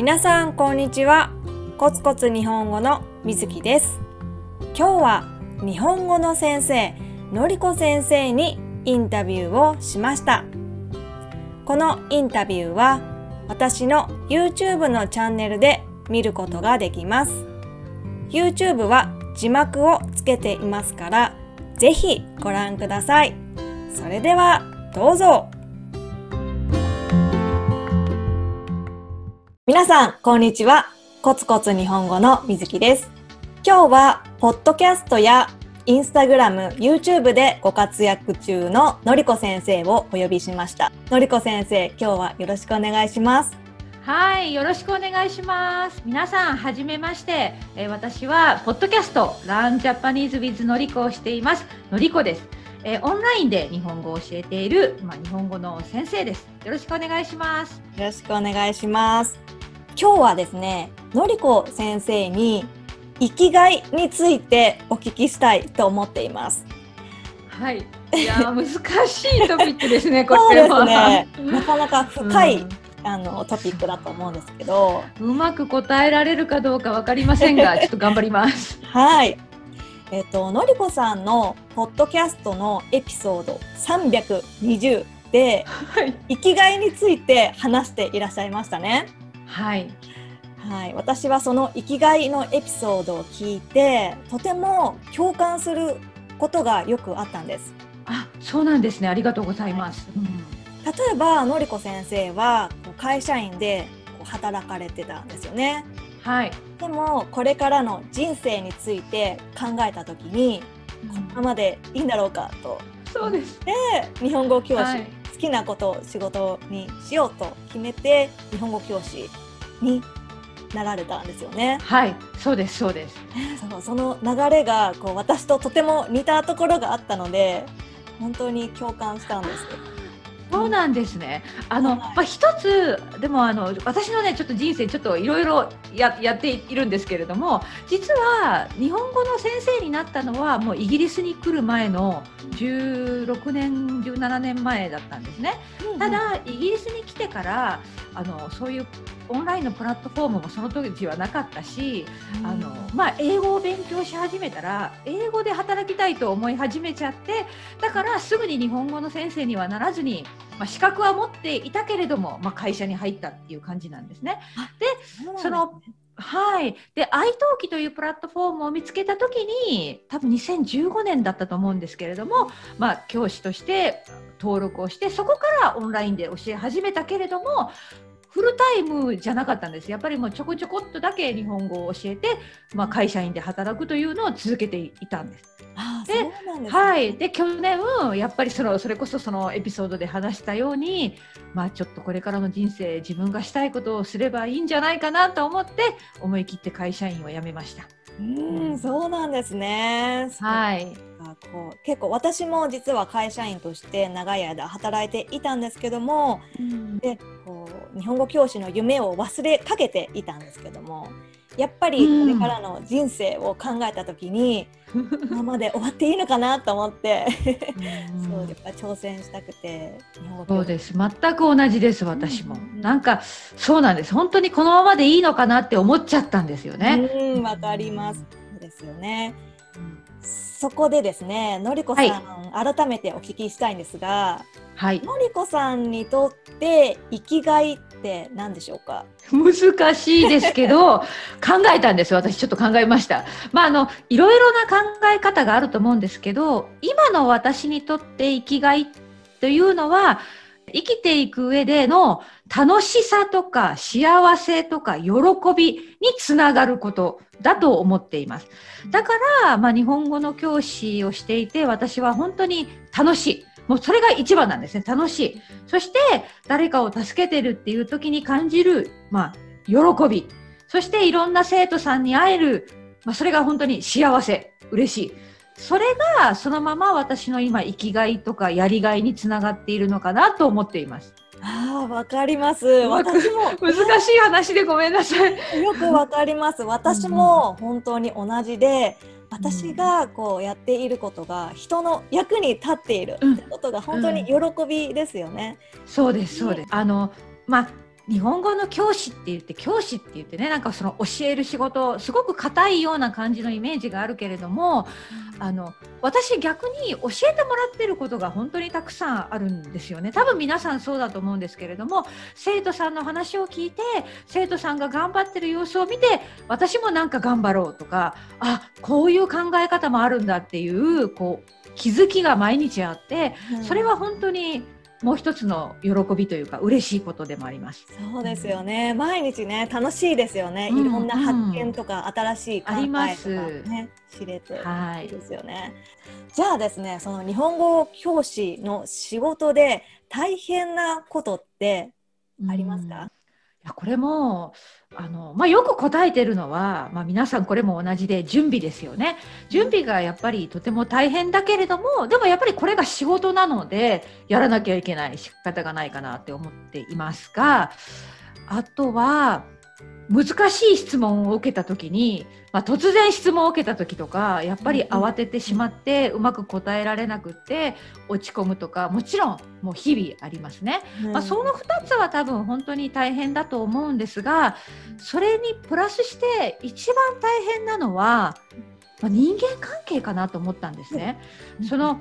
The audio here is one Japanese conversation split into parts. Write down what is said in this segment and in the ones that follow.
皆さんこんにちは。コツコツ日本語のみずきです。今日は日本語の先生のりこ先生にインタビューをしました。このインタビューは私の YouTube のチャンネルで見ることができます。YouTube は字幕をつけていますからぜひご覧ください。それではどうぞ。皆さん、こんにちは。コツコツ日本語のみずきです。今日は、ポッドキャストやインスタグラム、YouTube でご活躍中ののりこ先生をお呼びしました。のりこ先生、今日はよろしくお願いします。はい、よろしくお願いします。皆さん、はじめまして。えー、私は、ポッドキャスト、ランジャパニーズウィズのりこをしています。のりこです。えー、オンラインで日本語を教えている、まあ、日本語の先生です。よろしくお願いします。よろしくお願いします。今日はですねのりこ先生に生きがいについてお聞きしたいと思っています。はい。いや 難しいトピックですね これは。ねなかなか深い、うん、あのトピックだと思うんですけど。うまく答えられるかどうかわかりませんが ちょっと頑張ります。はい。えっ、ー、とのりこさんのポッドキャストのエピソード320で、はい、生きがいについて話していらっしゃいましたね。はい、はい、私はその生きがいのエピソードを聞いてとても共感することがよくあったんです。あそうなんですね。ありがとうございます。うん、例えばのりこ先生は会社員で働かれてたんですよね。はい、でもこれからの人生について考えた時に、このままでいいんだろうかとそうです。で日本語教師、はいきなことを仕事にしようと決めて日本語教師になられたんですよね。はいそうですそうですそ その流れがこう私ととても似たところがあったので本当に共感したんです。そうなんですね。あの、まあ、一つ、でも、あの、私のね、ちょっと人生、ちょっといろいろやっているんですけれども。実は、日本語の先生になったのは、もうイギリスに来る前の16年、17年前だったんですね。ただ、イギリスに来てから、あの、そういうオンラインのプラットフォームもその時はなかったし、うん、あのまあ、英語を勉強し始めたら英語で働きたいと思い始めちゃってだからすぐに日本語の先生にはならずに、まあ、資格は持っていたけれども、まあ、会社に入ったっていう感じなんですね。でそのはい。で、愛登記というプラットフォームを見つけたときに、多分2015年だったと思うんですけれども、まあ、教師として登録をして、そこからオンラインで教え始めたけれども、フルタイムじゃなかったんですやっぱりもうちょこちょこっとだけ日本語を教えて、まあ、会社員で働くというのを続けていたんです。で、ね、はい、で去年やっぱりそのそれこそそのエピソードで話したように、まあ、ちょっとこれからの人生自分がしたいことをすればいいんじゃないかなと思って思い切って会社員を辞めました。うん、そうなんですね。はい。こう結構私も実は会社員として長い間働いていたんですけども、うん、でこう日本語教師の夢を忘れかけていたんですけどもやっぱりこれからの人生を考えた時に、うん、今まで終わっていいのかなと思ってそうやっぱ挑戦したくてそうです。全く同じです私も、うん、なんかそうなんです。本当にこのままでいいのかなって思っちゃったんですよね。わかります。ですよね、そこでですね、のりこさん、はい、改めてお聞きしたいんですが、はい、のりこさんにとって生きがいって何でしょうか？難しいですけど 考えたんです私ちょっと考えましたまああのいろいろな考え方があると思うんですけど今の私にとって生きがいというのは生きていく上での楽しさとか幸せとか喜びにつながることだと思っています。だから、まあ、日本語の教師をしていて私は本当に楽しい。もうそれが一番なんですね。楽しい。そして誰かを助けてるっていう時に感じる、まあ、喜び。そしていろんな生徒さんに会える、まあ、それが本当に幸せ。嬉しい。それがそのまま私の今生きがいとかやりがいにつながっているのかなと思っています。ああ、わかります。私も難しい話でごめんなさい。よくわかります。私も本当に同じで、私がこうやっていることが人の役に立っているってことが本当に喜びですよね。そうですそうです。あのまあ日本語の教師って言って教師って言ってねなんかその教える仕事すごく硬いような感じのイメージがあるけれども、あの私逆に教えてもらってることが本当にたくさんあるんですよね。多分皆さんそうだと思うんですけれども生徒さんの話を聞いて生徒さんが頑張ってる様子を見て私もなんか頑張ろうとかあこういう考え方もあるんだっていうこう気づきが毎日あってそれは本当にもう一つの喜びというか嬉しいことでもあります。そうですよね。毎日ね楽しいですよね。いろんな発見とか、新しい考えとかね知れていいですよね。はい、じゃあですね、その日本語教師の仕事で大変なことってありますか？いやこれもあの、まあ、よく答えてるのは、まあ、皆さんこれも同じで準備ですよね。準備がやっぱりとても大変だけれどもでもやっぱりこれが仕事なのでやらなきゃいけない仕方がないかなって思っていますがあとは難しい質問を受けた時に、まあ、突然質問を受けた時とかやっぱり慌ててしまってうまく答えられなくって落ち込むとかもちろんもう日々ありますね、うん、まあ、その2つは多分本当に大変だと思うんですがそれにプラスして一番大変なのは、まあ、人間関係かなと思ったんですね。その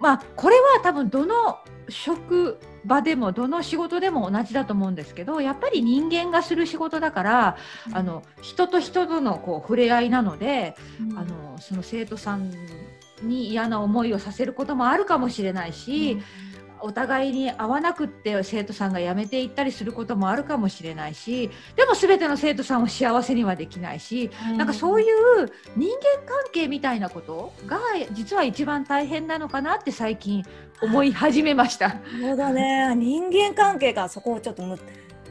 まあ、これは多分どの職場でもどの仕事でも同じだと思うんですけどやっぱり人間がする仕事だから、うん、あの人と人とのこう触れ合いなので、うん、あのその生徒さんに嫌な思いをさせることもあるかもしれないし、うんお互いに合わなくって生徒さんが辞めていったりすることもあるかもしれないしでも全ての生徒さんを幸せにはできないし、うん、なんかそういう人間関係みたいなことが実は一番大変なのかなって最近思い始めました。そうだね。人間関係がそこをちょっと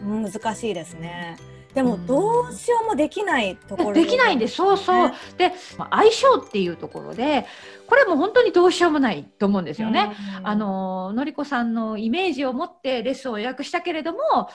難しいですね。でもどうしようもできないところ、できないんです。そうそう、ね、で、まあ、相性っていうところでこれも本当にどうしようもないと思うんですよね。あののりこさんのイメージを持ってレッスンを予約したけれども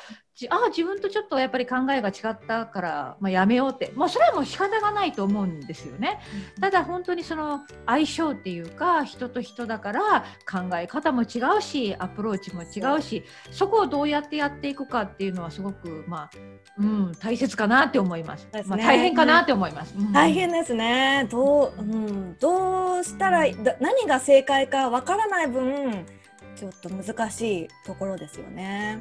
あ自分とちょっとやっぱり考えが違ったから、まあ、やめようって、まあ、それはもう仕方がないと思うんですよね。ただ本当にその相性っていうか人と人だから考え方も違うしアプローチも違うしそこをどうやってやっていくかっていうのはすごくまあ、うん、大切かなって思います。すね、まあ、大変かなって思います。うん、大変ですね。どう、うん、どうしたら何が正解かわからない分ちょっと難しいところですよね。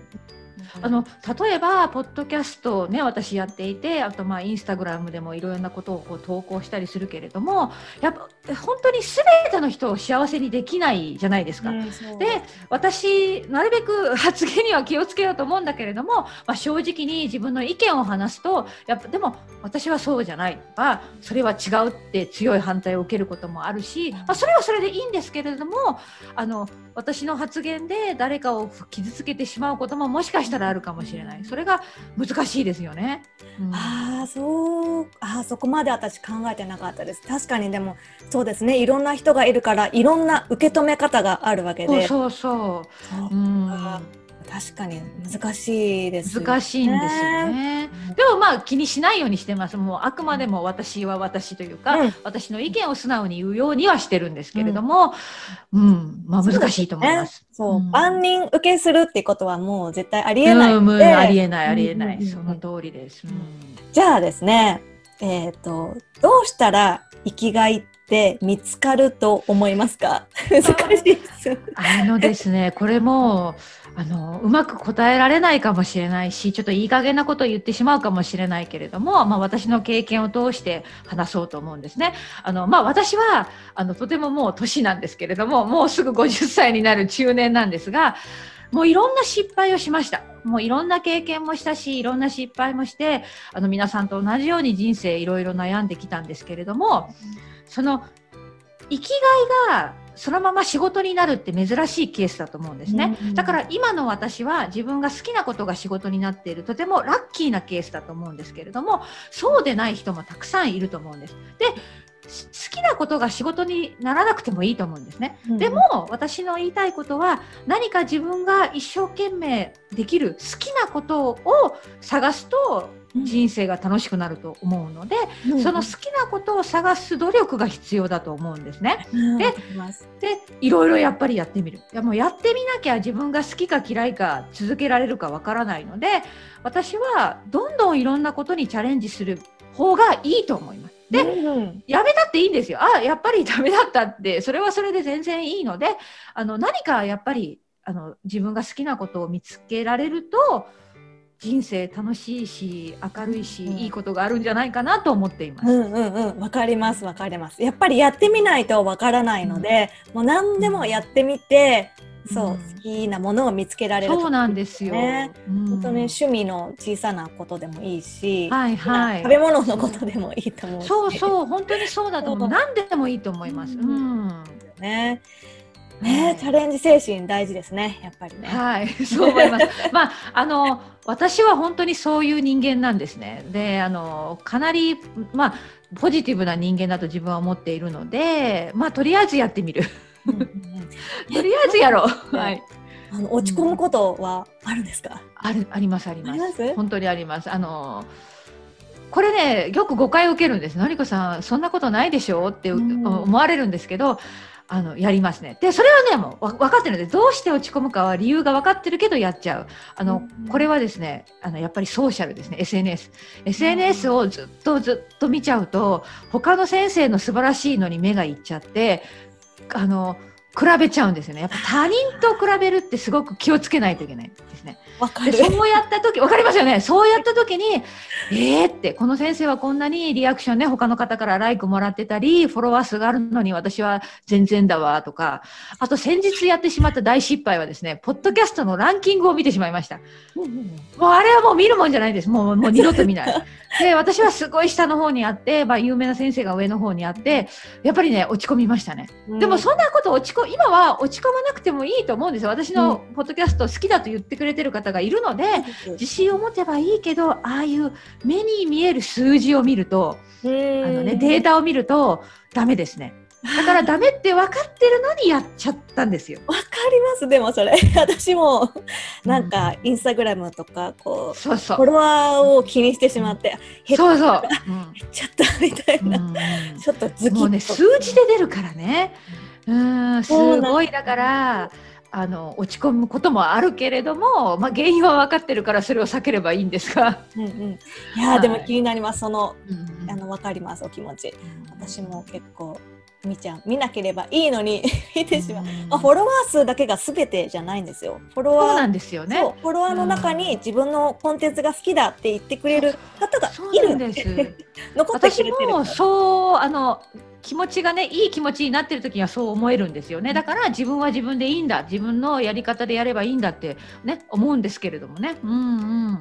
あの例えばポッドキャストね私やっていてあとまあインスタグラムでもいろんなことをこう投稿したりするけれどもやっぱ本当に全ての人を幸せにできないじゃないですか。うん、で私なるべく 発言には気をつけようと思うんだけれども、まあ、正直に自分の意見を話すとやっぱでも私はそうじゃない。とかそれは違うって強い反対を受けることもあるし、まあ、それはそれでいいんですけれどもあの私の発言で誰かを傷つけてしまうことももしかしたらあるかもしれない。それが難しいですよね。うん、あそう。あそこまで私考えてなかったです。確かにでもそうですね。いろんな人がいるからいろんな受け止め方があるわけで。そうそうそう、うん。確かに難しいです、ね、難しいんですよね。でもまあ気にしないようにしてます。もうあくまでも私は私というか、うん、私の意見を素直に言うようにはしてるんですけれども、うん、うん、まあ難しいと思います。そう、ね、万人受けするってことはもう絶対ありえないので、ありえないありえない、その通りです。じゃあですね、えっ、ー、とどうしたら生きがいって見つかると思いますか？難しいです。あのですね、これもあのうまく答えられないかもしれないしちょっといい加減なことを言ってしまうかもしれないけれども、まあ、私の経験を通して話そうと思うんですね。あのまあ、私はあのとてももう年なんですけれどももうすぐ50歳になる中年なんですがもういろんな失敗をしました。もういろんな経験もしたしいろんな失敗もしてあの皆さんと同じように人生いろいろ悩んできたんですけれどもその生きがいがそのまま仕事になるって珍しいケースだと思うんですね、だから今の私は自分が好きなことが仕事になっているとてもラッキーなケースだと思うんですけれどもそうでない人もたくさんいると思うんです。で好きなことが仕事にならなくてもいいと思うんですね。うんでも私の言いたいことは何か自分が一生懸命できる好きなことを探すと人生が楽しくなると思うので、うんその好きなことを探す努力が必要だと思うんですね。でうんわかりますでいろいろやっぱりやってみるいやもうやってみなきゃ自分が好きか嫌いか続けられるかわからないので私はどんどんいろんなことにチャレンジする方がいいと思います。でうんやめたっていいんですよ。あやっぱりダメだったって。それはそれで全然いいのであの何かやっぱりあの自分が好きなことを見つけられると人生楽しいし明るいし、うん。いいことがあるんじゃないかなと思っています。うんうんうん。わかりますわかります。やっぱりやってみないとわからないので、もう何でもやってみて、そううん好きなものを見つけられるとそうなんですよ。ねうん本当に趣味の小さなことでもいいし、はいはい食。べ物のことでもいいと思うしそうそう本当にそうだと思う。何でもいいと思います。ううんん。ねはいねチャレンジ精神大事ですねやっぱりね。はい、そう思います。まあ、あの、私は本当にそういう人間なんですね。で、あの、かなり、まあ、ポジティブな人間だと自分は思っているので、まあ、とりあえずやってみる。うんうんうんとりあえずやろう。ねはい。あの落ち込むことはあるんですか、ある、あります、あります。本当にあります。あの。これね、よく誤解を受けるんです。のりこさん、そんなことないでしょ？ってうん思われるんですけど。あのやりますね。で、それはね、もうわ分かってるので、どうして落ち込むかは理由が分かってるけどやっちゃう。あの、うんこれはですね、あのやっぱりソーシャルですね、SNS。SNS をずっとずっと見ちゃうと、他の先生の素晴らしいのに目がいっちゃって、あの比べちゃうんですよね。やっぱ他人と比べるってすごく気をつけないといけないですね。わかる。でそうやった時わかりますよね。そうやった時にえーってこの先生はこんなにリアクションね他の方からライクもらってたりフォロワー数があるのに私は全然だわとかあと先日やってしまった大失敗はですねポッドキャストのランキングを見てしまいました。うんうんもうあれはもう見るもんじゃないです。もうもう二度と見ない。で私はすごい下の方にあって、まあ、有名な先生が上の方にあってやっぱりね落ち込みましたね。うん。でもそんなこと落ち込今は落ち込まなくてもいいと思うんですよ。私のポッドキャスト好きだと言ってくれてる方がいるので、自信を持てばいいけど、ああいう目に見える数字を見ると、ああのね、データを見るとダメですね。だから ダメって分かってるのにやっちゃったんですよ。わかりますでもそれ 私もなんかインスタグラムとかこうそうそうフォ。ロワーを気にしてしまって減っそうそう。ちゃったみたいな、うんうんちょっとズキッともうね数字で出るからね。うんすごいだから。あの落ち込むこともあるけれども、まあ、原因は分かってるからそれを避ければいいんですが、うんうん、いやー、はい。でも気になります。そのうんあのわかりますお気持ち。私も結構見ちゃう見なければいいのに 見てしまう、まあ、フォロワー数だけが全てじゃないんですよ。フォロワーそうなんですよね。そうフォロワーの中に自分のコンテンツが好きだって言ってくれる方がいる。なんです。残ってく私もれてるからそうあの気持ちがねいい気持ちになってる時にはそう思えるんですよね。だから自分は自分でいいんだ。自分のやり方でやればいいんだってね思うんですけれどもね。うんうん。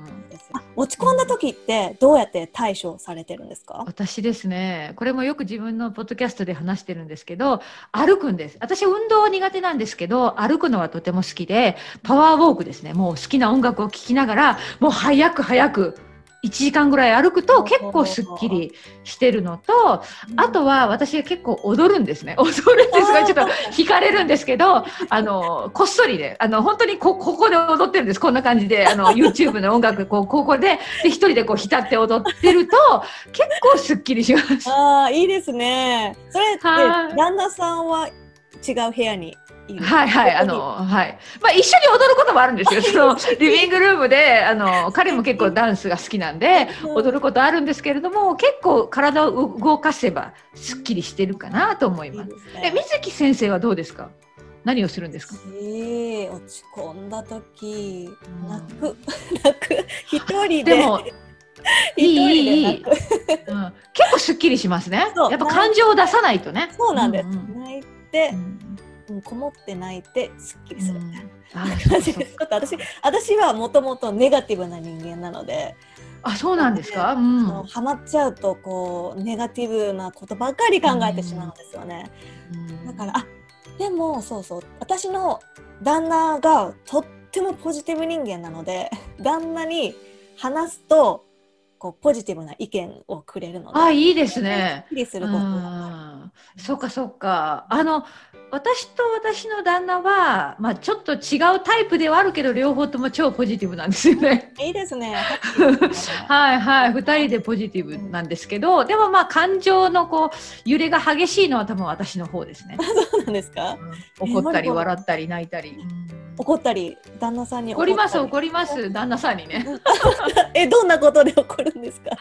あ落ち込んだ時ってどうやって対処されてるんですか？私ですね。これもよく自分のポッドキャストで話してるんですけど歩くんです。私運動苦手なんですけど歩くのはとても好きでパワーウォークですね。もう好きな音楽を聴きながらもう早く早く1時間ぐらい歩くと結構すっきりしてるのとあとは私は結構踊るんですね。踊るんですがちょっと惹かれるんですけどあのこっそりであの本当にこここで踊ってるんです。こんな感じであの YouTube の音楽こうここでで一人でこう浸って踊ってると結構すっきりします。ああいいですね。それってはい。旦那さんは違う部屋に？はいはいあの はい。まあ一緒に踊ることもあるんですよ。そのリビングルームであの彼も結構ダンスが好きなんで 踊ることあるんですけれども結構体を動かせばすっきりしてるかなと思います。え水木先生はどうですか？何をするんですか？えー、落ち込んだ時うん。泣く。泣く。一人で。でもいいいいいい、うん、結構すっきりしますね。やっぱ感情を出さないとね。そうなんです、うんうん。泣いて。う、んうんこもって泣いてすっきりする。みたいなあ感じ私私はもともとネガティブな人間なので、あそうなんですか、うあんのハマっちゃうとこうネガティブなことばかり考えてしまうんですよね。だからあでもそうそう。私の旦那がとってもポジティブ人間なので 旦那に話すとこうポジティブな意見をくれるので、あ、いいですね。すっきりすることそうかそうか。あの私と私の旦那は、まあ、ちょっと違うタイプではあるけど両方とも超ポジティブなんですよね。いいですね。はいはい2人でポジティブなんですけどでもまあ感情のこう揺れが激しいのは多分私の方ですね。そうなんですか？怒ったりえ笑ったり泣いたり。怒ったり旦那さんに怒り。ます怒ります。旦那さんにね。えどんなことで怒るんですか？違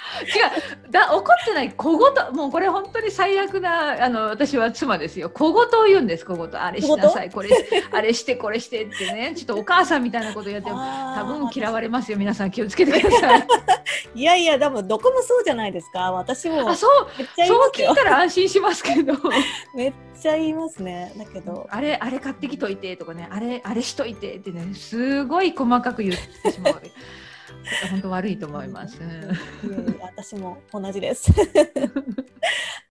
う。だ怒ってない。小言。もうこれ本当に最悪なあの私は妻ですよ。小言を言うんです。小言。あれしなさい。これあれしてこれしてってね。ちょっとお母さんみたいなことやって多多分嫌われますよ。皆さん気をつけてください。いやいやでもどこもそうじゃないですか。私もあそう。そう聞い。たら安心しますけど。めっちゃ言いますね。だけど。あれあれ買ってきといてとかね。あれあれしといてってねすごい細かく言ってしまう 本当悪いと思います、私も同じです。